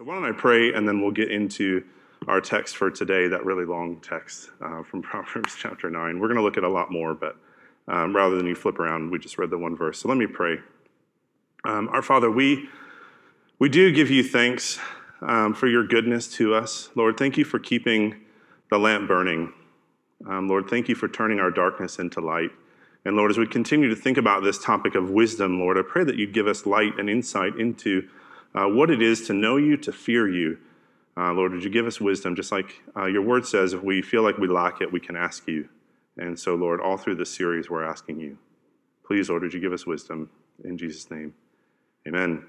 So, why don't I pray and then we'll get into our text for today, that really long text uh, from Proverbs chapter 9. We're going to look at a lot more, but um, rather than you flip around, we just read the one verse. So, let me pray. Um, our Father, we, we do give you thanks um, for your goodness to us. Lord, thank you for keeping the lamp burning. Um, Lord, thank you for turning our darkness into light. And Lord, as we continue to think about this topic of wisdom, Lord, I pray that you'd give us light and insight into uh, what it is to know you, to fear you. Uh, Lord, would you give us wisdom? Just like uh, your word says, if we feel like we lack it, we can ask you. And so, Lord, all through this series, we're asking you. Please, Lord, would you give us wisdom? In Jesus' name, amen.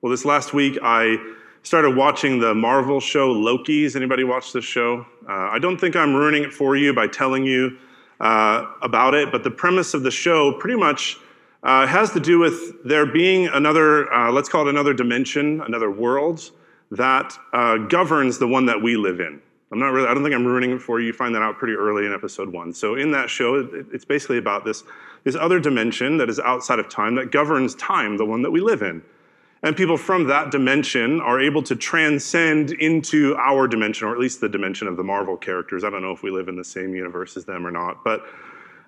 Well, this last week, I started watching the Marvel show Loki's. Anybody watch this show? Uh, I don't think I'm ruining it for you by telling you uh, about it, but the premise of the show pretty much uh, has to do with there being another, uh, let's call it another dimension, another world that uh, governs the one that we live in. I'm not really, I don't think I'm ruining it for you. You find that out pretty early in episode one. So in that show, it, it's basically about this, this other dimension that is outside of time that governs time, the one that we live in. And people from that dimension are able to transcend into our dimension, or at least the dimension of the Marvel characters. I don't know if we live in the same universe as them or not, but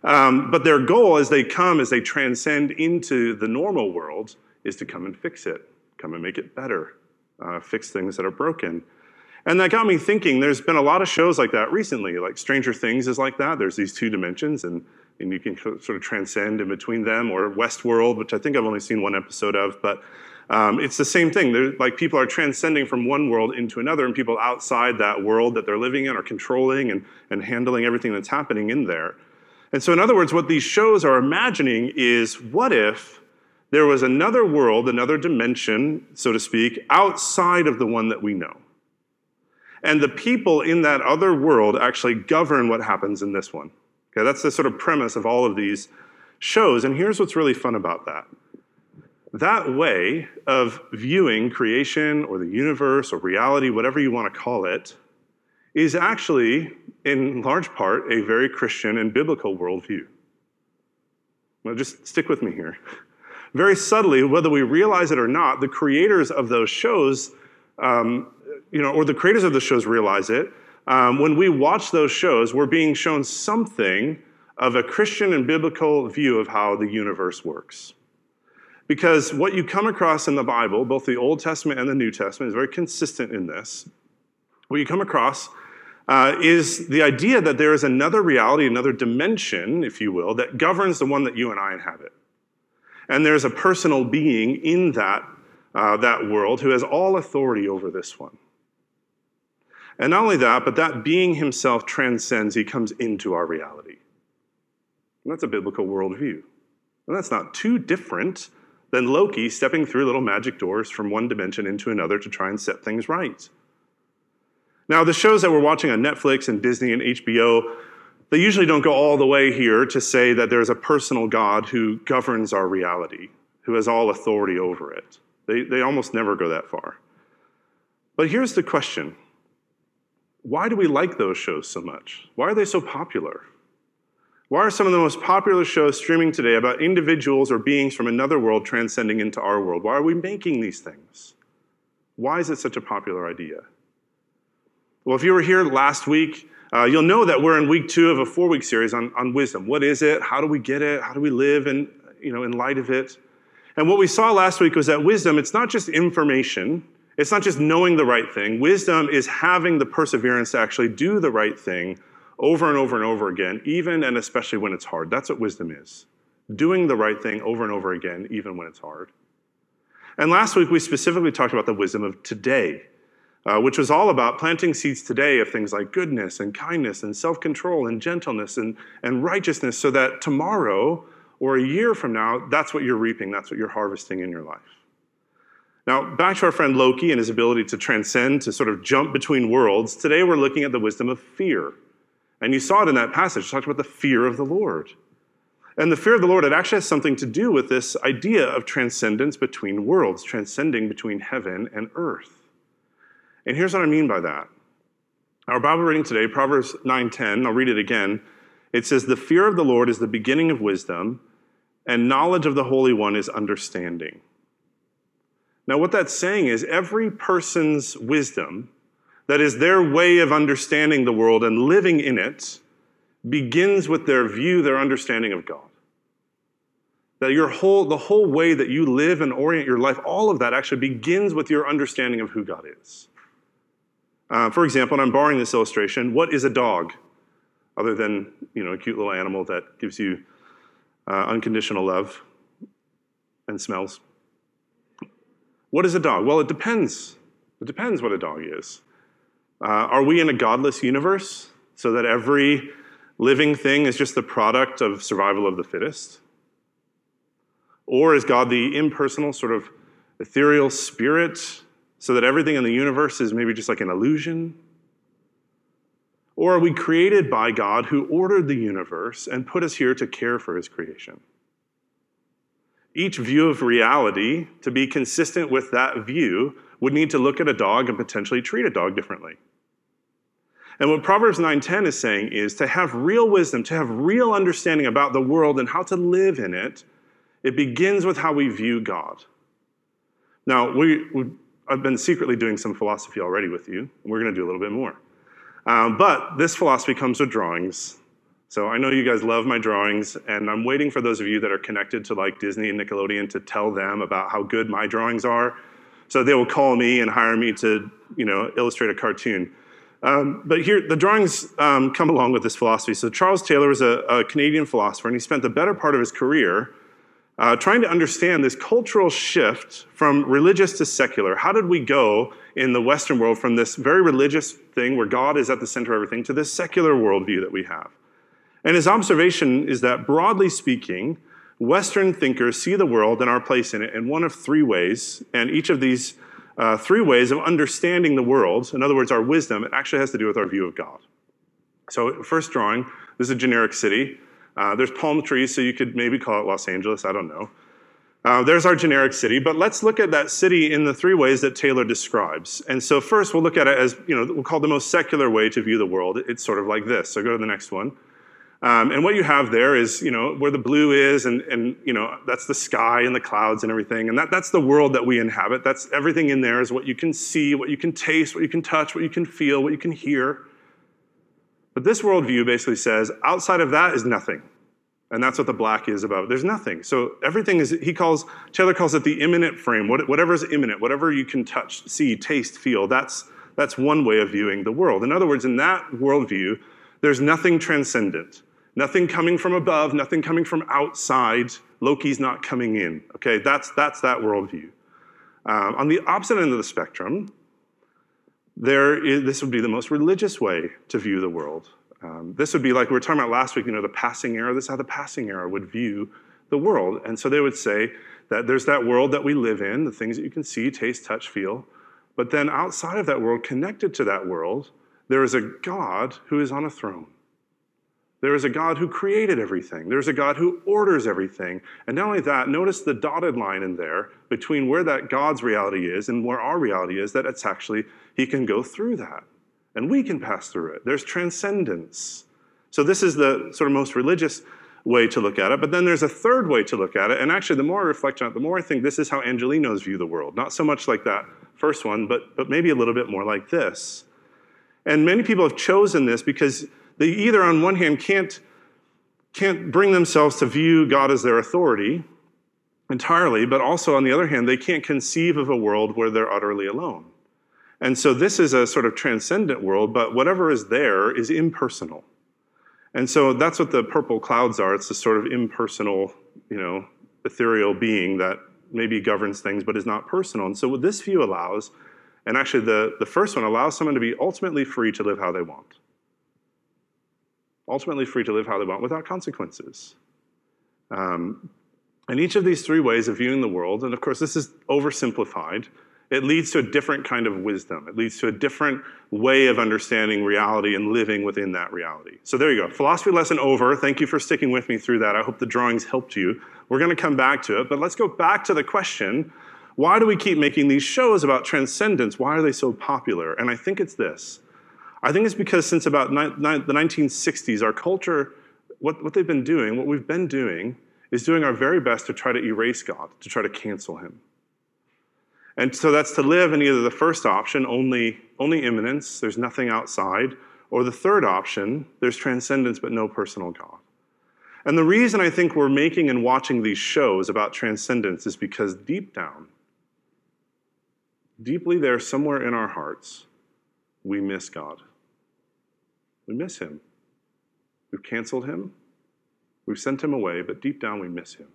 um, but their goal as they come, as they transcend into the normal world, is to come and fix it, come and make it better, uh, fix things that are broken. And that got me thinking there's been a lot of shows like that recently, like Stranger Things is like that. There's these two dimensions, and, and you can sort of transcend in between them, or Westworld, which I think I've only seen one episode of, but um, it's the same thing. They're, like people are transcending from one world into another, and people outside that world that they're living in are controlling and, and handling everything that's happening in there. And so, in other words, what these shows are imagining is what if there was another world, another dimension, so to speak, outside of the one that we know? And the people in that other world actually govern what happens in this one. Okay, that's the sort of premise of all of these shows. And here's what's really fun about that that way of viewing creation or the universe or reality, whatever you want to call it, is actually, in large part, a very Christian and biblical worldview. Well, just stick with me here. Very subtly, whether we realize it or not, the creators of those shows, um, you know, or the creators of the shows realize it. Um, when we watch those shows, we're being shown something of a Christian and biblical view of how the universe works. Because what you come across in the Bible, both the Old Testament and the New Testament, is very consistent in this. What you come across uh, is the idea that there is another reality, another dimension, if you will, that governs the one that you and I inhabit. And there's a personal being in that, uh, that world who has all authority over this one. And not only that, but that being himself transcends, he comes into our reality. And that's a biblical worldview. And that's not too different than Loki stepping through little magic doors from one dimension into another to try and set things right. Now, the shows that we're watching on Netflix and Disney and HBO, they usually don't go all the way here to say that there's a personal God who governs our reality, who has all authority over it. They, they almost never go that far. But here's the question why do we like those shows so much? Why are they so popular? Why are some of the most popular shows streaming today about individuals or beings from another world transcending into our world? Why are we making these things? Why is it such a popular idea? Well, if you were here last week, uh, you'll know that we're in week two of a four week series on, on wisdom. What is it? How do we get it? How do we live in, you know, in light of it? And what we saw last week was that wisdom, it's not just information, it's not just knowing the right thing. Wisdom is having the perseverance to actually do the right thing over and over and over again, even and especially when it's hard. That's what wisdom is doing the right thing over and over again, even when it's hard. And last week, we specifically talked about the wisdom of today uh, which was all about planting seeds today of things like goodness and kindness and self control and gentleness and, and righteousness, so that tomorrow or a year from now, that's what you're reaping, that's what you're harvesting in your life. Now, back to our friend Loki and his ability to transcend, to sort of jump between worlds. Today, we're looking at the wisdom of fear. And you saw it in that passage, it talked about the fear of the Lord. And the fear of the Lord, it actually has something to do with this idea of transcendence between worlds, transcending between heaven and earth. And here's what I mean by that. Our Bible reading today, Proverbs 9:10, I'll read it again. It says, "The fear of the Lord is the beginning of wisdom, and knowledge of the Holy One is understanding." Now, what that's saying is every person's wisdom, that is their way of understanding the world and living in it, begins with their view, their understanding of God. That your whole, the whole way that you live and orient your life, all of that actually begins with your understanding of who God is. Uh, for example, and I'm borrowing this illustration, what is a dog? Other than, you know, a cute little animal that gives you uh, unconditional love and smells. What is a dog? Well, it depends. It depends what a dog is. Uh, are we in a godless universe so that every living thing is just the product of survival of the fittest? Or is God the impersonal, sort of ethereal spirit so that everything in the universe is maybe just like an illusion? Or are we created by God who ordered the universe and put us here to care for his creation? Each view of reality, to be consistent with that view, would need to look at a dog and potentially treat a dog differently. And what Proverbs 9:10 is saying is to have real wisdom, to have real understanding about the world and how to live in it, it begins with how we view God. Now, we, we I've been secretly doing some philosophy already with you, and we're going to do a little bit more. Um, but this philosophy comes with drawings. So I know you guys love my drawings, and I'm waiting for those of you that are connected to like Disney and Nickelodeon to tell them about how good my drawings are. So they will call me and hire me to, you know, illustrate a cartoon. Um, but here, the drawings um, come along with this philosophy. So Charles Taylor was a, a, Canadian philosopher, and he spent the better part of his career uh, trying to understand this cultural shift from religious to secular. How did we go in the Western world from this very religious thing where God is at the center of everything to this secular worldview that we have? And his observation is that, broadly speaking, Western thinkers see the world and our place in it in one of three ways, and each of these uh, three ways of understanding the world, in other words, our wisdom, it actually has to do with our view of God. So, first drawing, this is a generic city. Uh, there's palm trees, so you could maybe call it Los Angeles, I don't know. Uh, there's our generic city, but let's look at that city in the three ways that Taylor describes. And so, first, we'll look at it as, you know, we'll call the most secular way to view the world. It's sort of like this. So, go to the next one. Um, and what you have there is, you know, where the blue is, and, and, you know, that's the sky and the clouds and everything. And that, that's the world that we inhabit. That's everything in there is what you can see, what you can taste, what you can touch, what you can feel, what you can hear. But this worldview basically says outside of that is nothing. And that's what the black is about. There's nothing. So everything is, he calls, Taylor calls it the immanent frame. Whatever is immanent, whatever you can touch, see, taste, feel, that's, that's one way of viewing the world. In other words, in that worldview, there's nothing transcendent. Nothing coming from above, nothing coming from outside. Loki's not coming in. Okay, that's, that's that worldview. Um, on the opposite end of the spectrum, there is, this would be the most religious way to view the world. Um, this would be like we were talking about last week, you know, the passing era. This is how the passing era would view the world. And so they would say that there's that world that we live in, the things that you can see, taste, touch, feel. But then outside of that world, connected to that world, there is a God who is on a throne. There is a God who created everything. There's a God who orders everything. And not only that, notice the dotted line in there between where that God's reality is and where our reality is, that it's actually, He can go through that and we can pass through it. There's transcendence. So, this is the sort of most religious way to look at it. But then there's a third way to look at it. And actually, the more I reflect on it, the more I think this is how Angelenos view the world. Not so much like that first one, but, but maybe a little bit more like this. And many people have chosen this because they either, on one hand, can't, can't bring themselves to view God as their authority entirely, but also, on the other hand, they can't conceive of a world where they're utterly alone. And so this is a sort of transcendent world, but whatever is there is impersonal. And so that's what the purple clouds are. It's this sort of impersonal, you know, ethereal being that maybe governs things but is not personal. And so what this view allows, and actually the, the first one allows someone to be ultimately free to live how they want. Ultimately free to live how they want without consequences. Um, and each of these three ways of viewing the world, and of course this is oversimplified, it leads to a different kind of wisdom. It leads to a different way of understanding reality and living within that reality. So there you go. Philosophy lesson over. Thank you for sticking with me through that. I hope the drawings helped you. We're going to come back to it, but let's go back to the question why do we keep making these shows about transcendence? Why are they so popular? And I think it's this. I think it's because since about ni- ni- the 1960s, our culture, what, what they've been doing, what we've been doing, is doing our very best to try to erase God, to try to cancel him. And so that's to live in either the first option, only, only immanence, there's nothing outside, or the third option, there's transcendence but no personal God. And the reason I think we're making and watching these shows about transcendence is because deep down, deeply there, somewhere in our hearts, we miss God. We miss Him. We've canceled Him. We've sent Him away, but deep down we miss Him.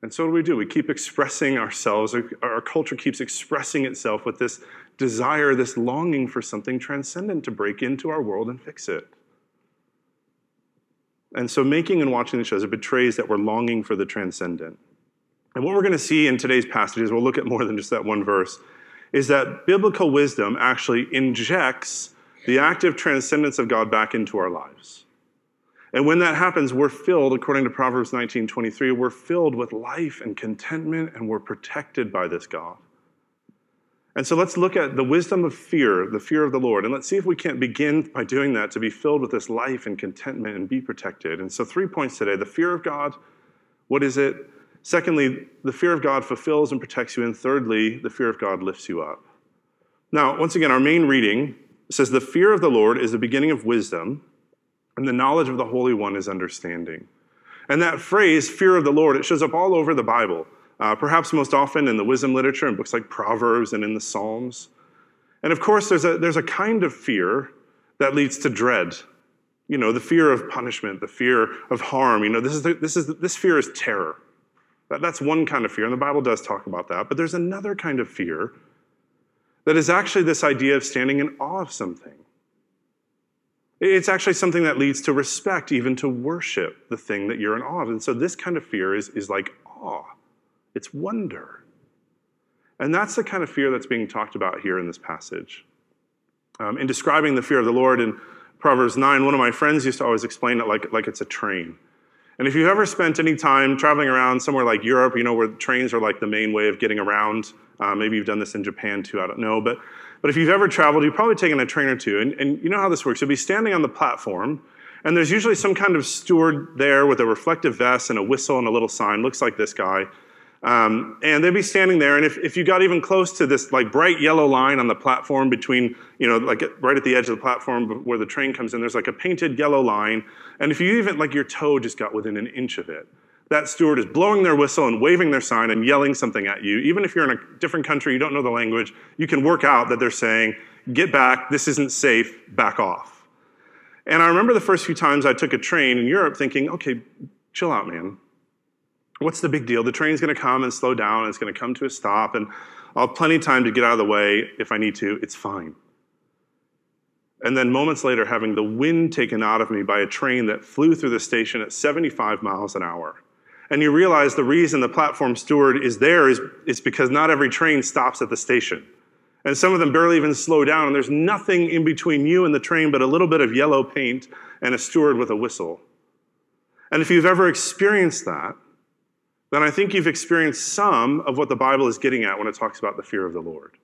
And so what do we do? We keep expressing ourselves. Our culture keeps expressing itself with this desire, this longing for something transcendent to break into our world and fix it. And so making and watching the shows, it betrays that we're longing for the transcendent. And what we're going to see in today's passages, we'll look at more than just that one verse, is that biblical wisdom actually injects the active transcendence of God back into our lives. And when that happens, we're filled, according to Proverbs 19 23, we're filled with life and contentment, and we're protected by this God. And so let's look at the wisdom of fear, the fear of the Lord, and let's see if we can't begin by doing that to be filled with this life and contentment and be protected. And so, three points today the fear of God, what is it? Secondly, the fear of God fulfills and protects you. And thirdly, the fear of God lifts you up. Now, once again, our main reading says, The fear of the Lord is the beginning of wisdom, and the knowledge of the Holy One is understanding. And that phrase, fear of the Lord, it shows up all over the Bible, uh, perhaps most often in the wisdom literature, in books like Proverbs and in the Psalms. And of course, there's a, there's a kind of fear that leads to dread. You know, the fear of punishment, the fear of harm. You know, this, is the, this, is this fear is terror. That, that's one kind of fear, and the Bible does talk about that. But there's another kind of fear that is actually this idea of standing in awe of something. It's actually something that leads to respect, even to worship the thing that you're in awe of. And so this kind of fear is, is like awe, it's wonder. And that's the kind of fear that's being talked about here in this passage. Um, in describing the fear of the Lord in Proverbs 9, one of my friends used to always explain it like, like it's a train. And if you've ever spent any time traveling around somewhere like Europe, you know, where trains are like the main way of getting around, uh, maybe you've done this in Japan too, I don't know. But, but if you've ever traveled, you've probably taken a train or two. And, and you know how this works. You'll be standing on the platform, and there's usually some kind of steward there with a reflective vest and a whistle and a little sign, looks like this guy. Um, and they'd be standing there, and if, if you got even close to this like bright yellow line on the platform between, you know, like right at the edge of the platform where the train comes in, there's like a painted yellow line. And if you even, like your toe just got within an inch of it, that steward is blowing their whistle and waving their sign and yelling something at you. Even if you're in a different country, you don't know the language, you can work out that they're saying, get back, this isn't safe, back off. And I remember the first few times I took a train in Europe thinking, okay, chill out, man what's the big deal? The train's to come and slow down, and it's to come to a stop, and I'll have plenty of time to get out of the way if I need to. It's fine. And then moments later, having the wind taken out of me by a train that flew through the station at 75 miles an hour. And you realize the reason the platform steward is there is, is because not every train stops at the station. And some of them barely even slow down, and there's nothing in between you and the train but a little bit of yellow paint and a steward with a whistle. And if you've ever experienced that, then I think you've experienced some of what the Bible is getting at when it talks about the fear of the Lord.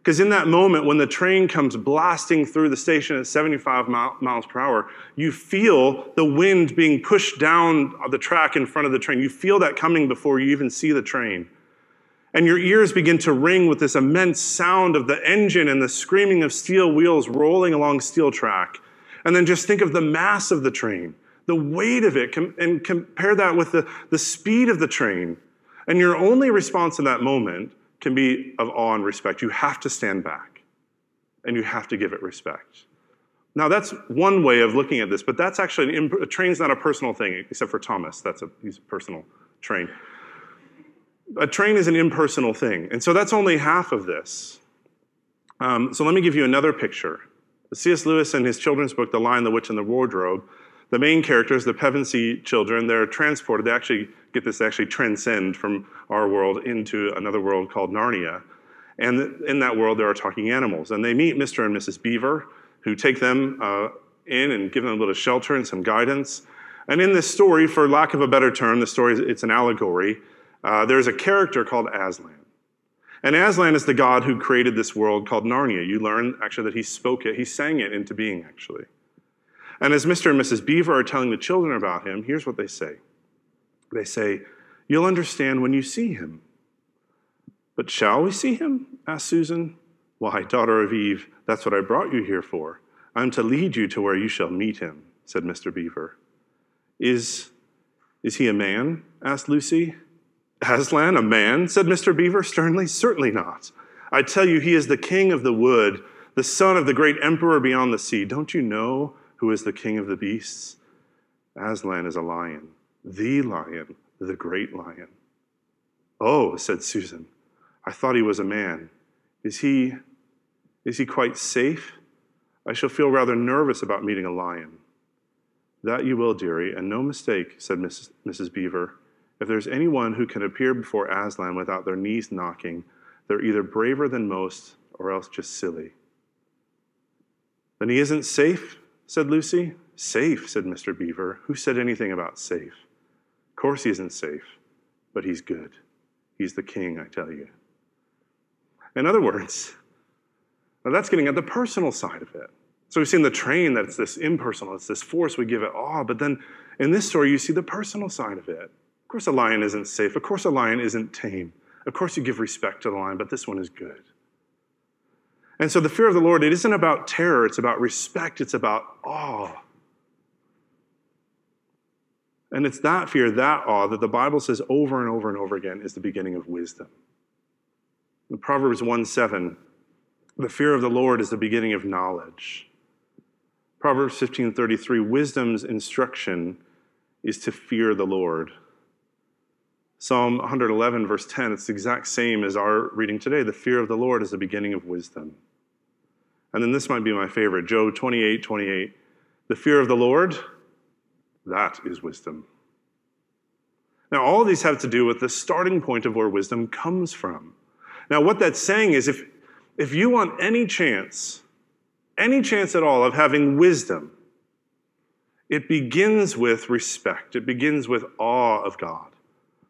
Because in that moment, when the train comes blasting through the station at 75 miles per hour, you feel the wind being pushed down the track in front of the train. You feel that coming before you even see the train. And your ears begin to ring with this immense sound of the engine and the screaming of steel wheels rolling along steel track. And then just think of the mass of the train the weight of it, and compare that with the, the speed of the train. And your only response in that moment can be of awe and respect. You have to stand back and you have to give it respect. Now, that's one way of looking at this, but that's actually, an, a train's not a personal thing, except for Thomas. That's a, he's a personal train. A train is an impersonal thing. And so that's only half of this. Um, so let me give you another picture. C.S. Lewis, in his children's book, The Lion, the Witch, and the Wardrobe, the main characters, the Pevensie children, they're transported. They actually get this, actually transcend from our world into another world called Narnia. And in that world, there are talking animals. And they meet Mr. and Mrs. Beaver, who take them uh, in and give them a little shelter and some guidance. And in this story, for lack of a better term, the story it's an allegory. Uh, there's a character called Aslan. And Aslan is the god who created this world called Narnia. You learn actually that he spoke it, he sang it into being, actually. And as Mr. and Mrs. Beaver are telling the children about him, here's what they say They say, You'll understand when you see him. But shall we see him? asked Susan. Why, daughter of Eve, that's what I brought you here for. I'm to lead you to where you shall meet him, said Mr. Beaver. Is, is he a man? asked Lucy. Aslan, a man? said Mr. Beaver sternly. Certainly not. I tell you, he is the king of the wood, the son of the great emperor beyond the sea. Don't you know who is the king of the beasts? Aslan is a lion, the lion, the great lion. Oh, said Susan, I thought he was a man. Is he, is he quite safe? I shall feel rather nervous about meeting a lion. That you will, dearie, and no mistake, said Mrs. Mrs. Beaver. If there's anyone who can appear before Aslan without their knees knocking, they're either braver than most or else just silly. Then he isn't safe, said Lucy. Safe, said Mr. Beaver. Who said anything about safe? Of course he isn't safe, but he's good. He's the king, I tell you. In other words, now that's getting at the personal side of it. So we've seen the train that it's this impersonal, it's this force, we give it awe. But then in this story, you see the personal side of it. Of course, a lion isn't safe. Of course, a lion isn't tame. Of course, you give respect to the lion, but this one is good. And so the fear of the Lord, it isn't about terror, it's about respect, it's about awe. And it's that fear, that awe, that the Bible says over and over and over again is the beginning of wisdom. In Proverbs 1 7, the fear of the Lord is the beginning of knowledge. Proverbs 15:33 wisdom's instruction is to fear the Lord. Psalm 111 verse 10 it's the exact same as our reading today. The fear of the Lord is the beginning of wisdom. And then this might be my favorite, Job 28, 28. The fear of the Lord, that is wisdom. Now, all these have to do with the starting point of where wisdom comes from. Now, what that's saying is if, if you want any chance, any chance at all of having wisdom, it begins with respect, it begins with awe of God.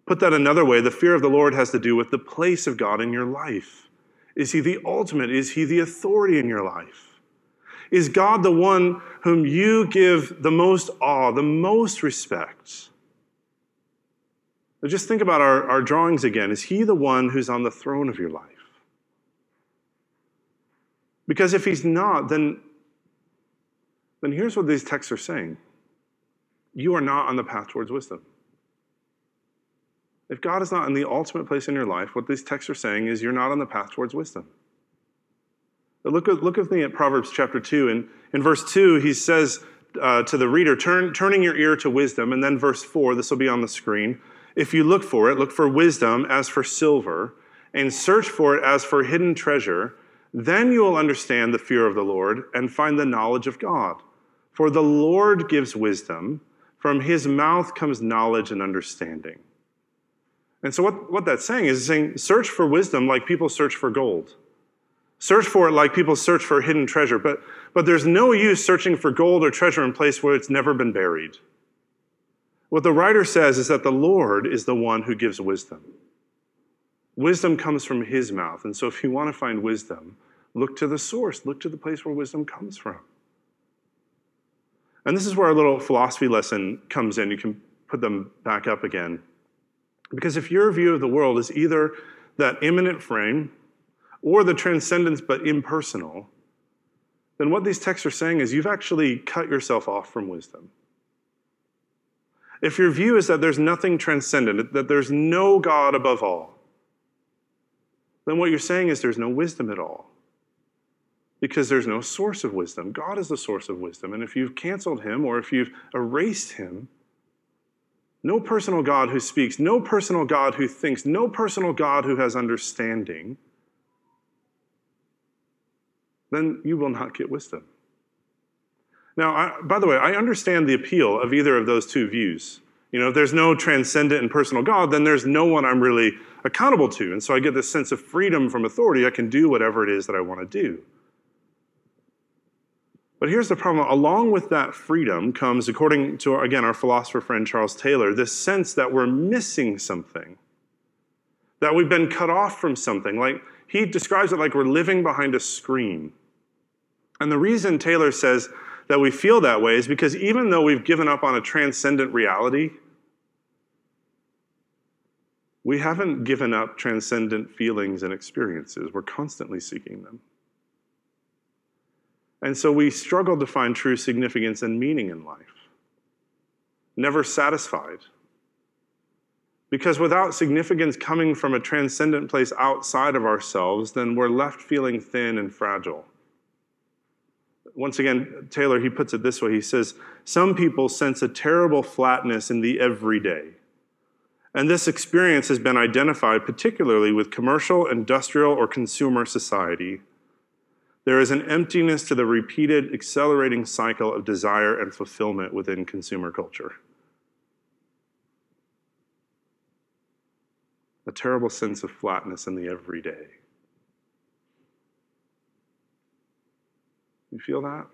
Put that another way, the fear of the Lord has to do with the place of God in your life. Is he the ultimate? Is he the authority in your life? Is God the one whom you give the most awe, the most respect? Now just think about our, our drawings again. Is he the one who's on the throne of your life? Because if he's not, then, then here's what these texts are saying you are not on the path towards wisdom. If God is not in the ultimate place in your life, what these texts are saying is you're not on the path towards wisdom. Look, look with me at Proverbs chapter 2. And in verse 2, he says uh, to the reader, Turn, turning your ear to wisdom. And then verse 4, this will be on the screen. If you look for it, look for wisdom as for silver, and search for it as for hidden treasure. Then you will understand the fear of the Lord and find the knowledge of God. For the Lord gives wisdom, from his mouth comes knowledge and understanding. And so, what, what that's saying is saying, search for wisdom like people search for gold. Search for it like people search for hidden treasure. But, but there's no use searching for gold or treasure in place where it's never been buried. What the writer says is that the Lord is the one who gives wisdom. Wisdom comes from his mouth. And so, if you want to find wisdom, look to the source, look to the place where wisdom comes from. And this is where our little philosophy lesson comes in. You can put them back up again. Because if your view of the world is either that immanent frame or the transcendence but impersonal, then what these texts are saying is you've actually cut yourself off from wisdom. If your view is that there's nothing transcendent, that there's no God above all, then what you're saying is there's no wisdom at all. Because there's no source of wisdom. God is the source of wisdom. And if you've canceled him or if you've erased him, no personal God who speaks, no personal God who thinks, no personal God who has understanding, then you will not get wisdom. Now, I, by the way, I understand the appeal of either of those two views. You know, if there's no transcendent and personal God, then there's no one I'm really accountable to. And so I get this sense of freedom from authority. I can do whatever it is that I want to do. But here's the problem along with that freedom comes, according to, again, our philosopher friend Charles Taylor, this sense that we're missing something, that we've been cut off from something. Like he describes it like we're living behind a screen. And the reason Taylor says that we feel that way is because even though we've given up on a transcendent reality, we haven't given up transcendent feelings and experiences. We're constantly seeking them. And so we struggle to find true significance and meaning in life, never satisfied. Because without significance coming from a transcendent place outside of ourselves, then we're left feeling thin and fragile. Once again, Taylor, he puts it this way he says, Some people sense a terrible flatness in the everyday. And this experience has been identified particularly with commercial, industrial, or consumer society. There is an emptiness to the repeated, accelerating cycle of desire and fulfillment within consumer culture. A terrible sense of flatness in the everyday. You feel that?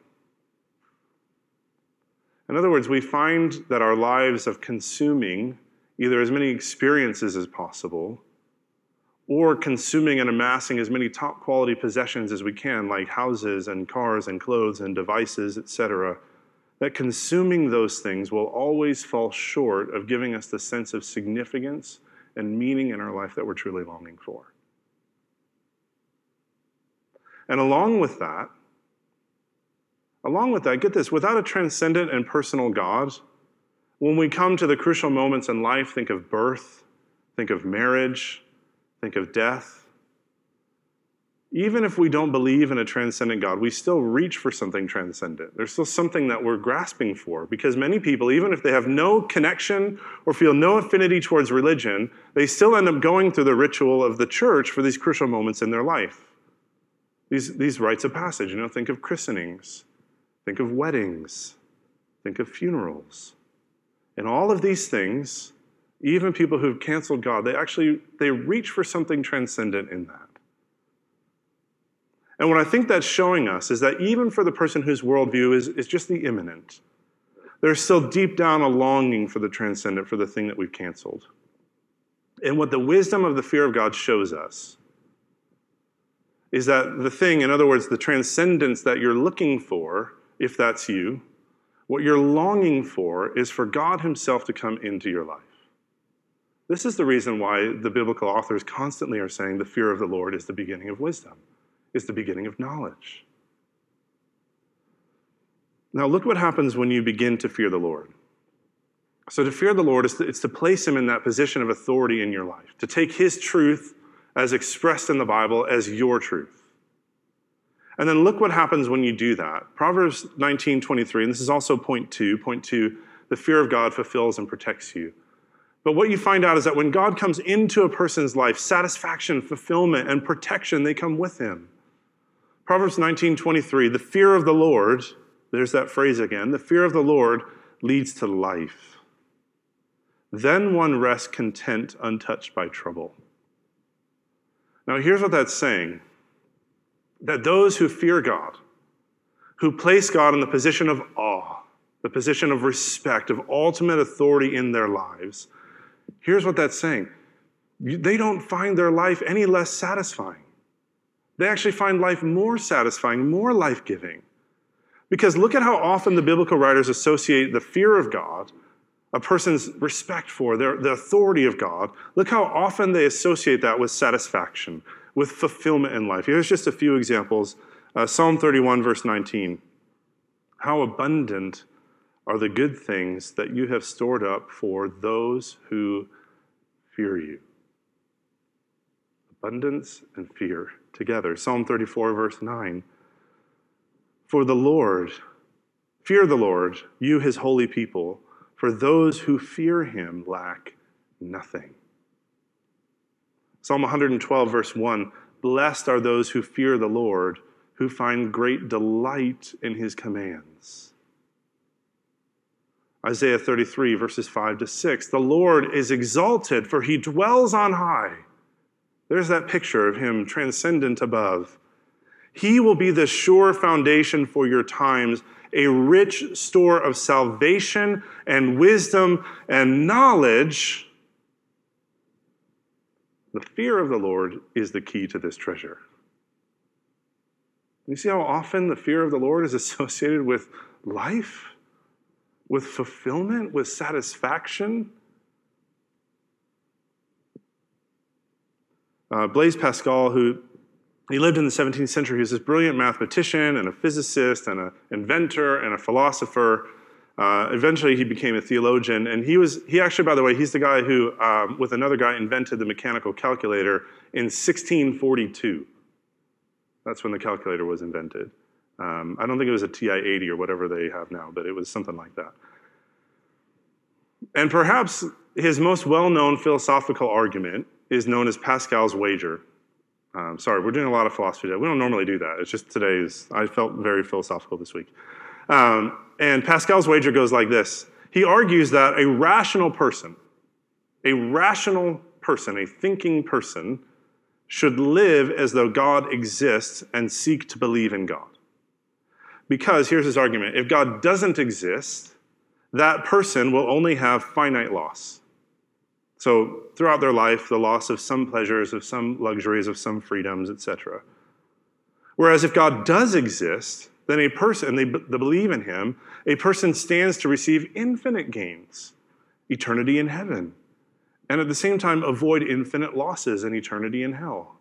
In other words, we find that our lives of consuming either as many experiences as possible or consuming and amassing as many top quality possessions as we can, like houses and cars and clothes and devices, etc., that consuming those things will always fall short of giving us the sense of significance and meaning in our life that we're truly longing for. And along with that, along with that, get this, without a transcendent and personal God, when we come to the crucial moments in life, think of birth, think of marriage, think of death. Even if we don't believe in a transcendent God, we still reach for something transcendent. There's still something that we're grasping for because many people, even if they have no connection or feel no affinity towards religion, they still end up going through the ritual of the church for these crucial moments in their life. These, these rites of passage, you know, think of christenings, think of weddings, think of funerals. And all of these things, even people who've canceled God, they actually they reach for something transcendent in that. And what I think that's showing us is that even for the person whose worldview is, is just the immanent, there's still deep down a longing for the transcendent, for the thing that we've canceled. And what the wisdom of the fear of God shows us is that the thing, in other words, the transcendence that you're looking for, if that's you, what you're longing for is for God Himself to come into your life. This is the reason why the biblical authors constantly are saying the fear of the Lord is the beginning of wisdom, is the beginning of knowledge. Now, look what happens when you begin to fear the Lord. So, to fear the Lord is to, it's to place Him in that position of authority in your life, to take His truth as expressed in the Bible as your truth. And then look what happens when you do that. Proverbs 19 23, and this is also point two. Point two, the fear of God fulfills and protects you. But what you find out is that when God comes into a person's life, satisfaction, fulfillment, and protection, they come with him. Proverbs 19 23, the fear of the Lord, there's that phrase again, the fear of the Lord leads to life. Then one rests content, untouched by trouble. Now, here's what that's saying that those who fear God, who place God in the position of awe, the position of respect, of ultimate authority in their lives, here's what that's saying they don't find their life any less satisfying. They actually find life more satisfying, more life giving. Because look at how often the biblical writers associate the fear of God, a person's respect for their, the authority of God, look how often they associate that with satisfaction, with fulfillment in life. Here's just a few examples uh, Psalm 31, verse 19. How abundant are the good things that you have stored up for those who fear you. Abundance and fear together. Psalm 34, verse 9. For the Lord, fear the Lord, you his holy people, for those who fear him lack nothing. Psalm 112, verse 1 Blessed are those who fear the Lord, who find great delight in his commands. Isaiah 33, verses 5 to 6 The Lord is exalted, for he dwells on high. There's that picture of him transcendent above. He will be the sure foundation for your times, a rich store of salvation and wisdom and knowledge the fear of the Lord is the key to this treasure. You see how often the fear of the Lord is associated with life, with fulfillment, with satisfaction? Uh, Blaise Pascal, who he lived in the 17th century, he was this brilliant mathematician and a physicist and an inventor and a philosopher. Uh, eventually, he became a theologian, and he was he actually, by the way, he's the guy who, um, with another guy, invented the mechanical calculator in 1642. That's when the calculator was invented. Um, I don't think it was a TI 80 or whatever they have now, but it was something like that. And perhaps his most well known philosophical argument is known as Pascal's wager. Um, sorry, we're doing a lot of philosophy today. We don't normally do that. It's just today's, I felt very philosophical this week. Um, and Pascal's wager goes like this He argues that a rational person, a rational person, a thinking person, should live as though God exists and seek to believe in God. Because here's his argument if God doesn't exist, that person will only have finite loss. So, throughout their life, the loss of some pleasures, of some luxuries, of some freedoms, etc. Whereas if God does exist, then a person, they, they believe in him, a person stands to receive infinite gains, eternity in heaven, and at the same time avoid infinite losses and eternity in hell.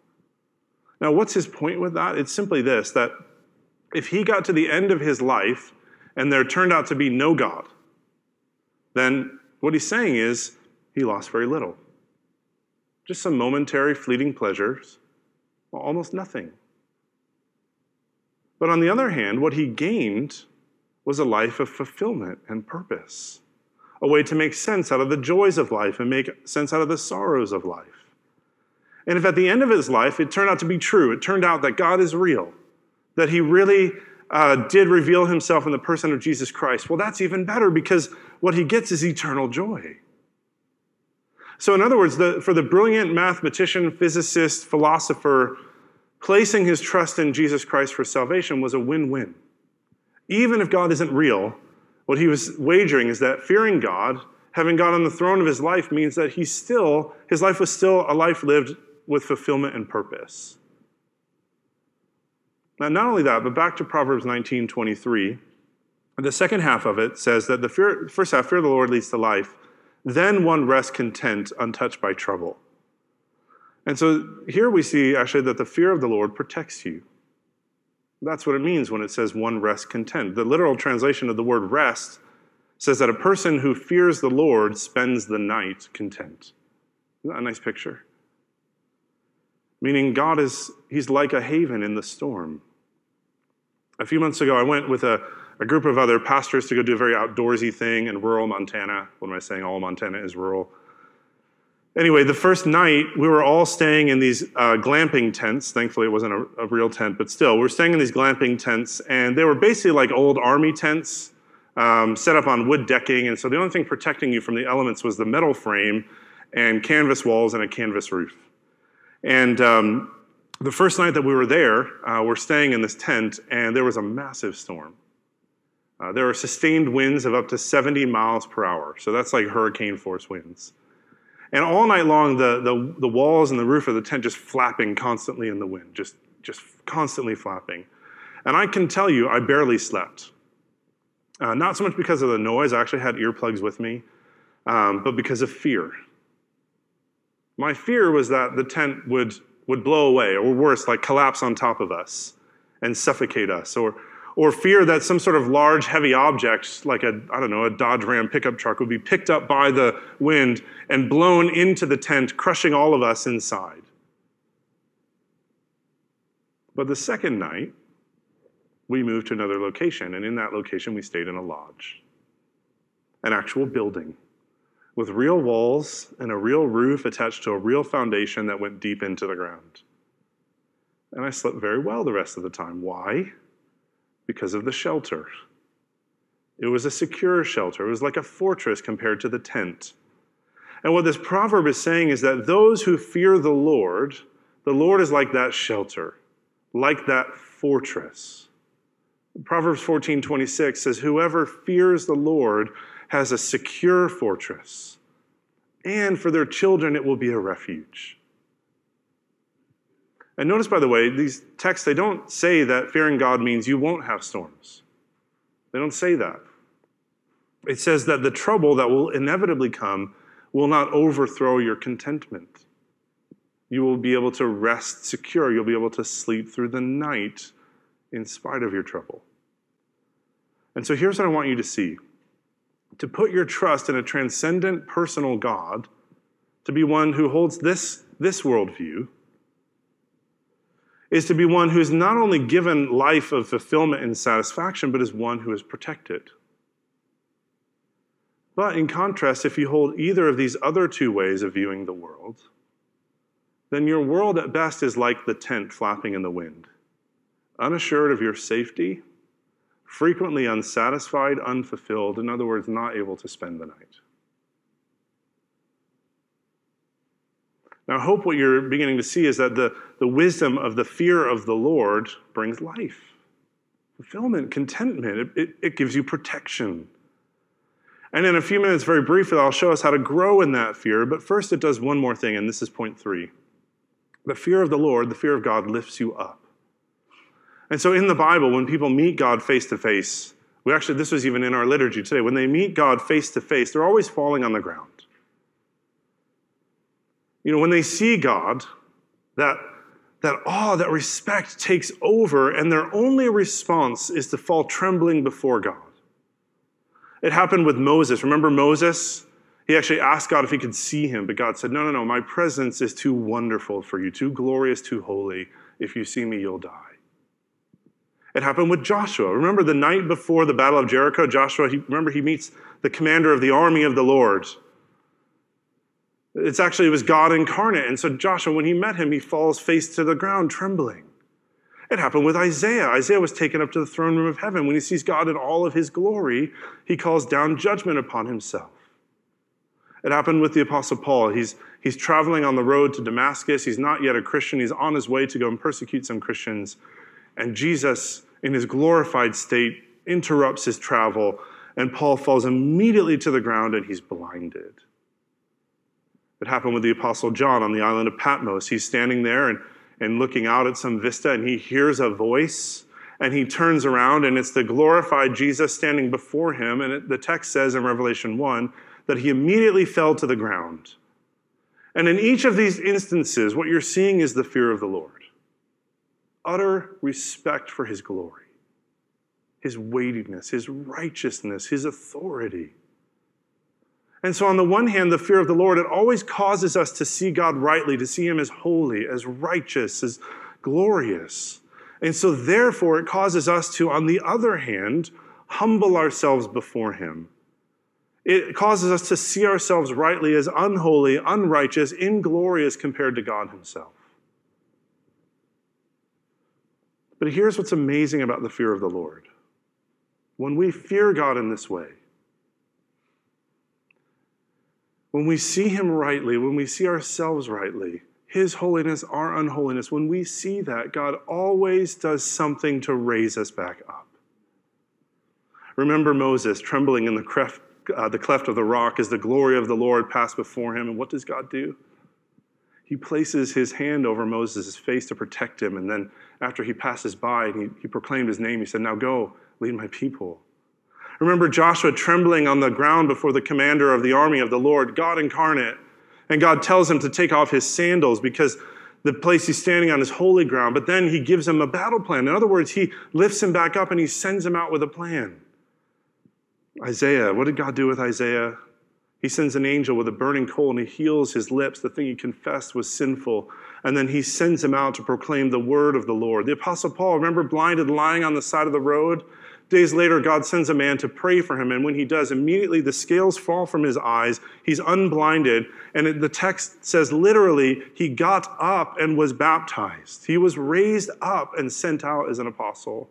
Now, what's his point with that? It's simply this that if he got to the end of his life and there turned out to be no God, then what he's saying is he lost very little. Just some momentary, fleeting pleasures, almost nothing. But on the other hand, what he gained was a life of fulfillment and purpose, a way to make sense out of the joys of life and make sense out of the sorrows of life. And if at the end of his life it turned out to be true, it turned out that God is real, that he really uh, did reveal himself in the person of Jesus Christ, well, that's even better because what he gets is eternal joy. So, in other words, the, for the brilliant mathematician, physicist, philosopher, placing his trust in Jesus Christ for salvation was a win win. Even if God isn't real, what he was wagering is that fearing God, having God on the throne of his life, means that he still, his life was still a life lived with fulfillment and purpose. Now, not only that, but back to Proverbs 19 23. The second half of it says that the fear, first half, fear of the Lord leads to life. Then one rests content, untouched by trouble. And so here we see actually that the fear of the Lord protects you. That's what it means when it says one rests content. The literal translation of the word rest says that a person who fears the Lord spends the night content. Isn't that a nice picture? Meaning, God is, He's like a haven in the storm. A few months ago, I went with a, a group of other pastors to go do a very outdoorsy thing in rural Montana. What am I saying? All Montana is rural. Anyway, the first night, we were all staying in these uh, glamping tents. Thankfully, it wasn't a, a, real tent, but still, we were staying in these glamping tents, and they were basically like old army tents um, set up on wood decking. And so the only thing protecting you from the elements was the metal frame and canvas walls and a canvas roof. And um, the first night that we were there, uh, we're staying in this tent, and there was a massive storm. Uh, there were sustained winds of up to 70 miles per hour. So that's like hurricane force winds. And all night long, the, the, the walls and the roof of the tent just flapping constantly in the wind, just, just constantly flapping. And I can tell you, I barely slept. Uh, not so much because of the noise, I actually had earplugs with me, um, but because of fear. My fear was that the tent would, would blow away, or worse, like collapse on top of us and suffocate us, or, or fear that some sort of large, heavy object, like a, I don't know, a Dodge Ram pickup truck, would be picked up by the wind and blown into the tent, crushing all of us inside. But the second night, we moved to another location, and in that location, we stayed in a lodge, an actual building with real walls and a real roof attached to a real foundation that went deep into the ground. And I slept very well the rest of the time. Why? Because of the shelter. It was a secure shelter, it was like a fortress compared to the tent. And what this proverb is saying is that those who fear the Lord, the Lord is like that shelter, like that fortress. Proverbs 14 26 says, Whoever fears the Lord has a secure fortress, and for their children it will be a refuge. And notice, by the way, these texts, they don't say that fearing God means you won't have storms. They don't say that. It says that the trouble that will inevitably come will not overthrow your contentment. You will be able to rest secure. You'll be able to sleep through the night in spite of your trouble. And so here's what I want you to see to put your trust in a transcendent personal God, to be one who holds this, this worldview, is to be one who is not only given life of fulfillment and satisfaction, but is one who is protected. But in contrast, if you hold either of these other two ways of viewing the world, then your world at best is like the tent flapping in the wind, unassured of your safety, frequently unsatisfied, unfulfilled, in other words, not able to spend the night. Now, I hope what you're beginning to see is that the, the wisdom of the fear of the Lord brings life, fulfillment, contentment. It, it, it gives you protection. And in a few minutes, very briefly, I'll show us how to grow in that fear. But first, it does one more thing, and this is point three. The fear of the Lord, the fear of God, lifts you up. And so in the Bible, when people meet God face to face, we actually, this was even in our liturgy today, when they meet God face to face, they're always falling on the ground. You know, when they see God, that, that awe, that respect takes over, and their only response is to fall trembling before God. It happened with Moses. Remember Moses? He actually asked God if he could see him, but God said, No, no, no, my presence is too wonderful for you, too glorious, too holy. If you see me, you'll die. It happened with Joshua. Remember the night before the Battle of Jericho? Joshua, he, remember, he meets the commander of the army of the Lord. It's actually, it was God incarnate. And so Joshua, when he met him, he falls face to the ground, trembling. It happened with Isaiah. Isaiah was taken up to the throne room of heaven. When he sees God in all of his glory, he calls down judgment upon himself. It happened with the Apostle Paul. He's, he's traveling on the road to Damascus. He's not yet a Christian. He's on his way to go and persecute some Christians. And Jesus, in his glorified state, interrupts his travel, and Paul falls immediately to the ground and he's blinded. It happened with the Apostle John on the island of Patmos. He's standing there and, and looking out at some vista, and he hears a voice, and he turns around, and it's the glorified Jesus standing before him. And it, the text says in Revelation 1 that he immediately fell to the ground. And in each of these instances, what you're seeing is the fear of the Lord utter respect for his glory, his weightiness, his righteousness, his authority. And so, on the one hand, the fear of the Lord, it always causes us to see God rightly, to see him as holy, as righteous, as glorious. And so, therefore, it causes us to, on the other hand, humble ourselves before him. It causes us to see ourselves rightly as unholy, unrighteous, inglorious compared to God himself. But here's what's amazing about the fear of the Lord. When we fear God in this way, when we see Him rightly, when we see ourselves rightly, His holiness, our unholiness, when we see that, God always does something to raise us back up. Remember Moses trembling in the cleft, uh, the cleft of the rock as the glory of the Lord passed before him. And what does God do? He places his hand over Moses' face to protect him. And then after he passes by and he, he proclaimed his name, he said, Now go, lead my people. Remember Joshua trembling on the ground before the commander of the army of the Lord, God incarnate. And God tells him to take off his sandals because the place he's standing on is holy ground. But then he gives him a battle plan. In other words, he lifts him back up and he sends him out with a plan. Isaiah, what did God do with Isaiah? He sends an angel with a burning coal and he heals his lips. The thing he confessed was sinful. And then he sends him out to proclaim the word of the Lord. The Apostle Paul, remember, blinded, lying on the side of the road? Days later, God sends a man to pray for him. And when he does, immediately the scales fall from his eyes. He's unblinded. And the text says literally, he got up and was baptized. He was raised up and sent out as an apostle.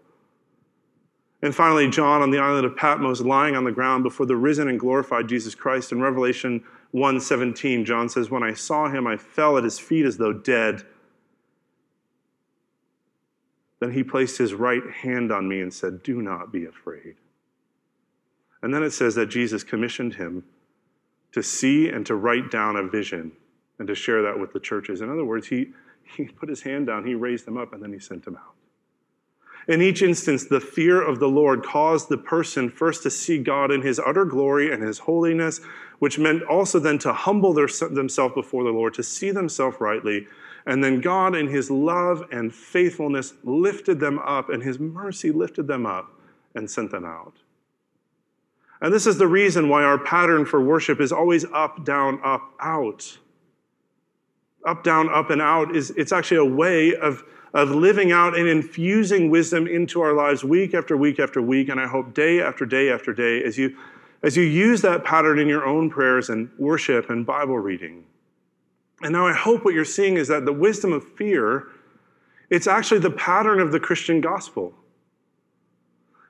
And finally, John on the island of Patmos, lying on the ground before the risen and glorified Jesus Christ. In Revelation 1:17, John says, "When I saw him, I fell at his feet as though dead." Then he placed his right hand on me and said, "Do not be afraid." And then it says that Jesus commissioned him to see and to write down a vision and to share that with the churches. In other words, he, he put his hand down, he raised them up, and then he sent them out. In each instance, the fear of the Lord caused the person first to see God in his utter glory and his holiness, which meant also then to humble their, themselves before the Lord, to see themselves rightly. And then God, in his love and faithfulness, lifted them up, and his mercy lifted them up and sent them out. And this is the reason why our pattern for worship is always up, down, up, out. Up, down, up, and out is it's actually a way of of living out and infusing wisdom into our lives week after week after week. And I hope day after day after day as you, as you use that pattern in your own prayers and worship and Bible reading. And now I hope what you're seeing is that the wisdom of fear, it's actually the pattern of the Christian gospel.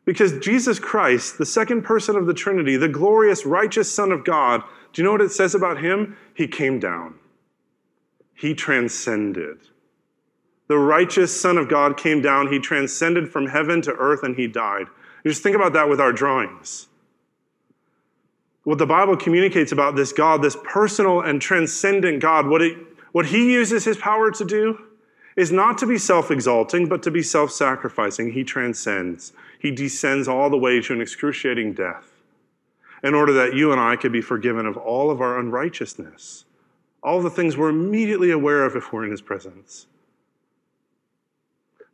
Because Jesus Christ, the second person of the Trinity, the glorious, righteous Son of God, do you know what it says about him? He came down. He transcended. The righteous Son of God came down. He transcended from heaven to earth and he died. Just think about that with our drawings. What the Bible communicates about this God, this personal and transcendent God, what, it, what he uses his power to do is not to be self exalting, but to be self sacrificing. He transcends, he descends all the way to an excruciating death in order that you and I could be forgiven of all of our unrighteousness, all the things we're immediately aware of if we're in his presence.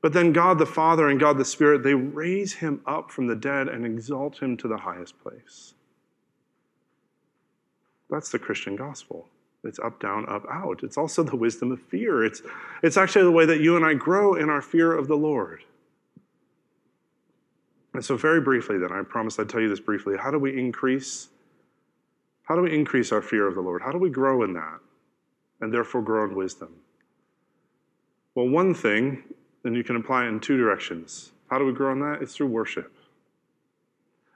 But then God the Father and God the Spirit, they raise him up from the dead and exalt him to the highest place. That's the Christian gospel. It's up, down, up, out. It's also the wisdom of fear. It's, it's actually the way that you and I grow in our fear of the Lord. And so, very briefly, then, I promised I'd tell you this briefly. How do we increase? How do we increase our fear of the Lord? How do we grow in that and therefore grow in wisdom? Well, one thing and you can apply it in two directions. How do we grow in that? It's through worship.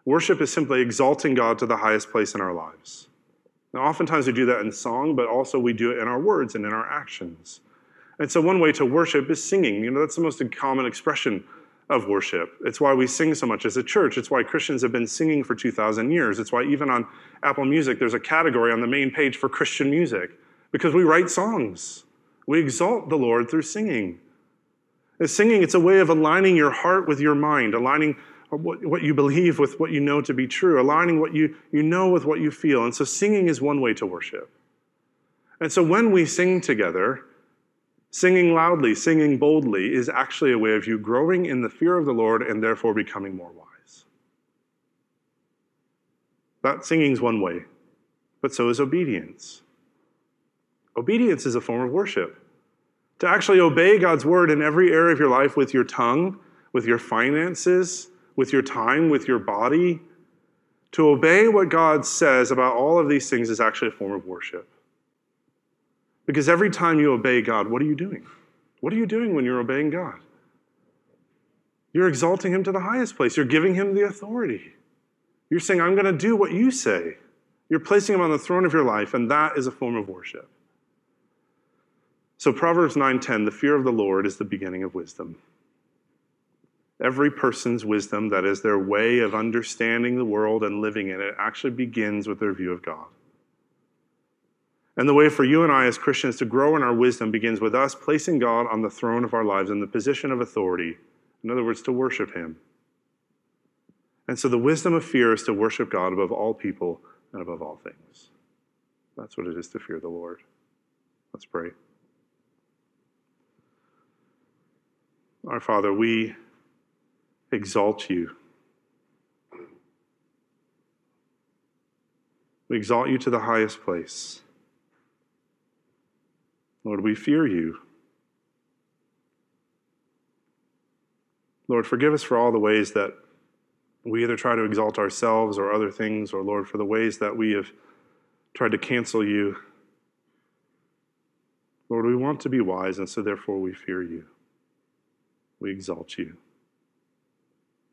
Worship is simply exalting God to the highest place in our lives. Now, oftentimes we do that in song, but also we do it in our words and in our actions. And so, one way to worship is singing. You know, that's the most common expression of worship. It's why we sing so much as a church. It's why Christians have been singing for 2,000 years. It's why even on Apple Music, there's a category on the main page for Christian music, because we write songs. We exalt the Lord through singing. As singing, it's a way of aligning your heart with your mind, aligning what, what you believe with what you know to be true, aligning what you, you know with what you feel. And so singing is one way to worship. And so when we sing together, singing loudly, singing boldly, is actually a way of you growing in the fear of the Lord and therefore becoming more wise. That singing is one way, but so is obedience. Obedience is a form of worship to actually obey God's word in every area of your life with your tongue, with your finances, with your time, with your body. To obey what God says about all of these things is actually a form of worship. Because every time you obey God, what are you doing? What are you doing when you're obeying God? You're exalting Him to the highest place. You're giving Him the authority. You're saying, I'm going to do what you say. You're placing Him on the throne of your life, and that is a form of worship. So Proverbs 9:10, the fear of the Lord is the beginning of wisdom. Every person's wisdom, that is their way of understanding the world and living in it, actually begins with their view of God. And the way for you and I as Christians to grow in our wisdom begins with us placing God on the throne of our lives in the position of authority. In other words, to worship Him. And so the wisdom of fear is to worship God above all people and above all things. That's what it is to fear the Lord. Let's pray. Our Father, we exalt you. We exalt you to the highest place. Lord, we fear you. Lord, forgive us for all the ways that we either try to exalt ourselves or other things, or Lord, for the ways that we have tried to cancel you. Lord, we want to be wise, and so therefore we fear you. We exalt you.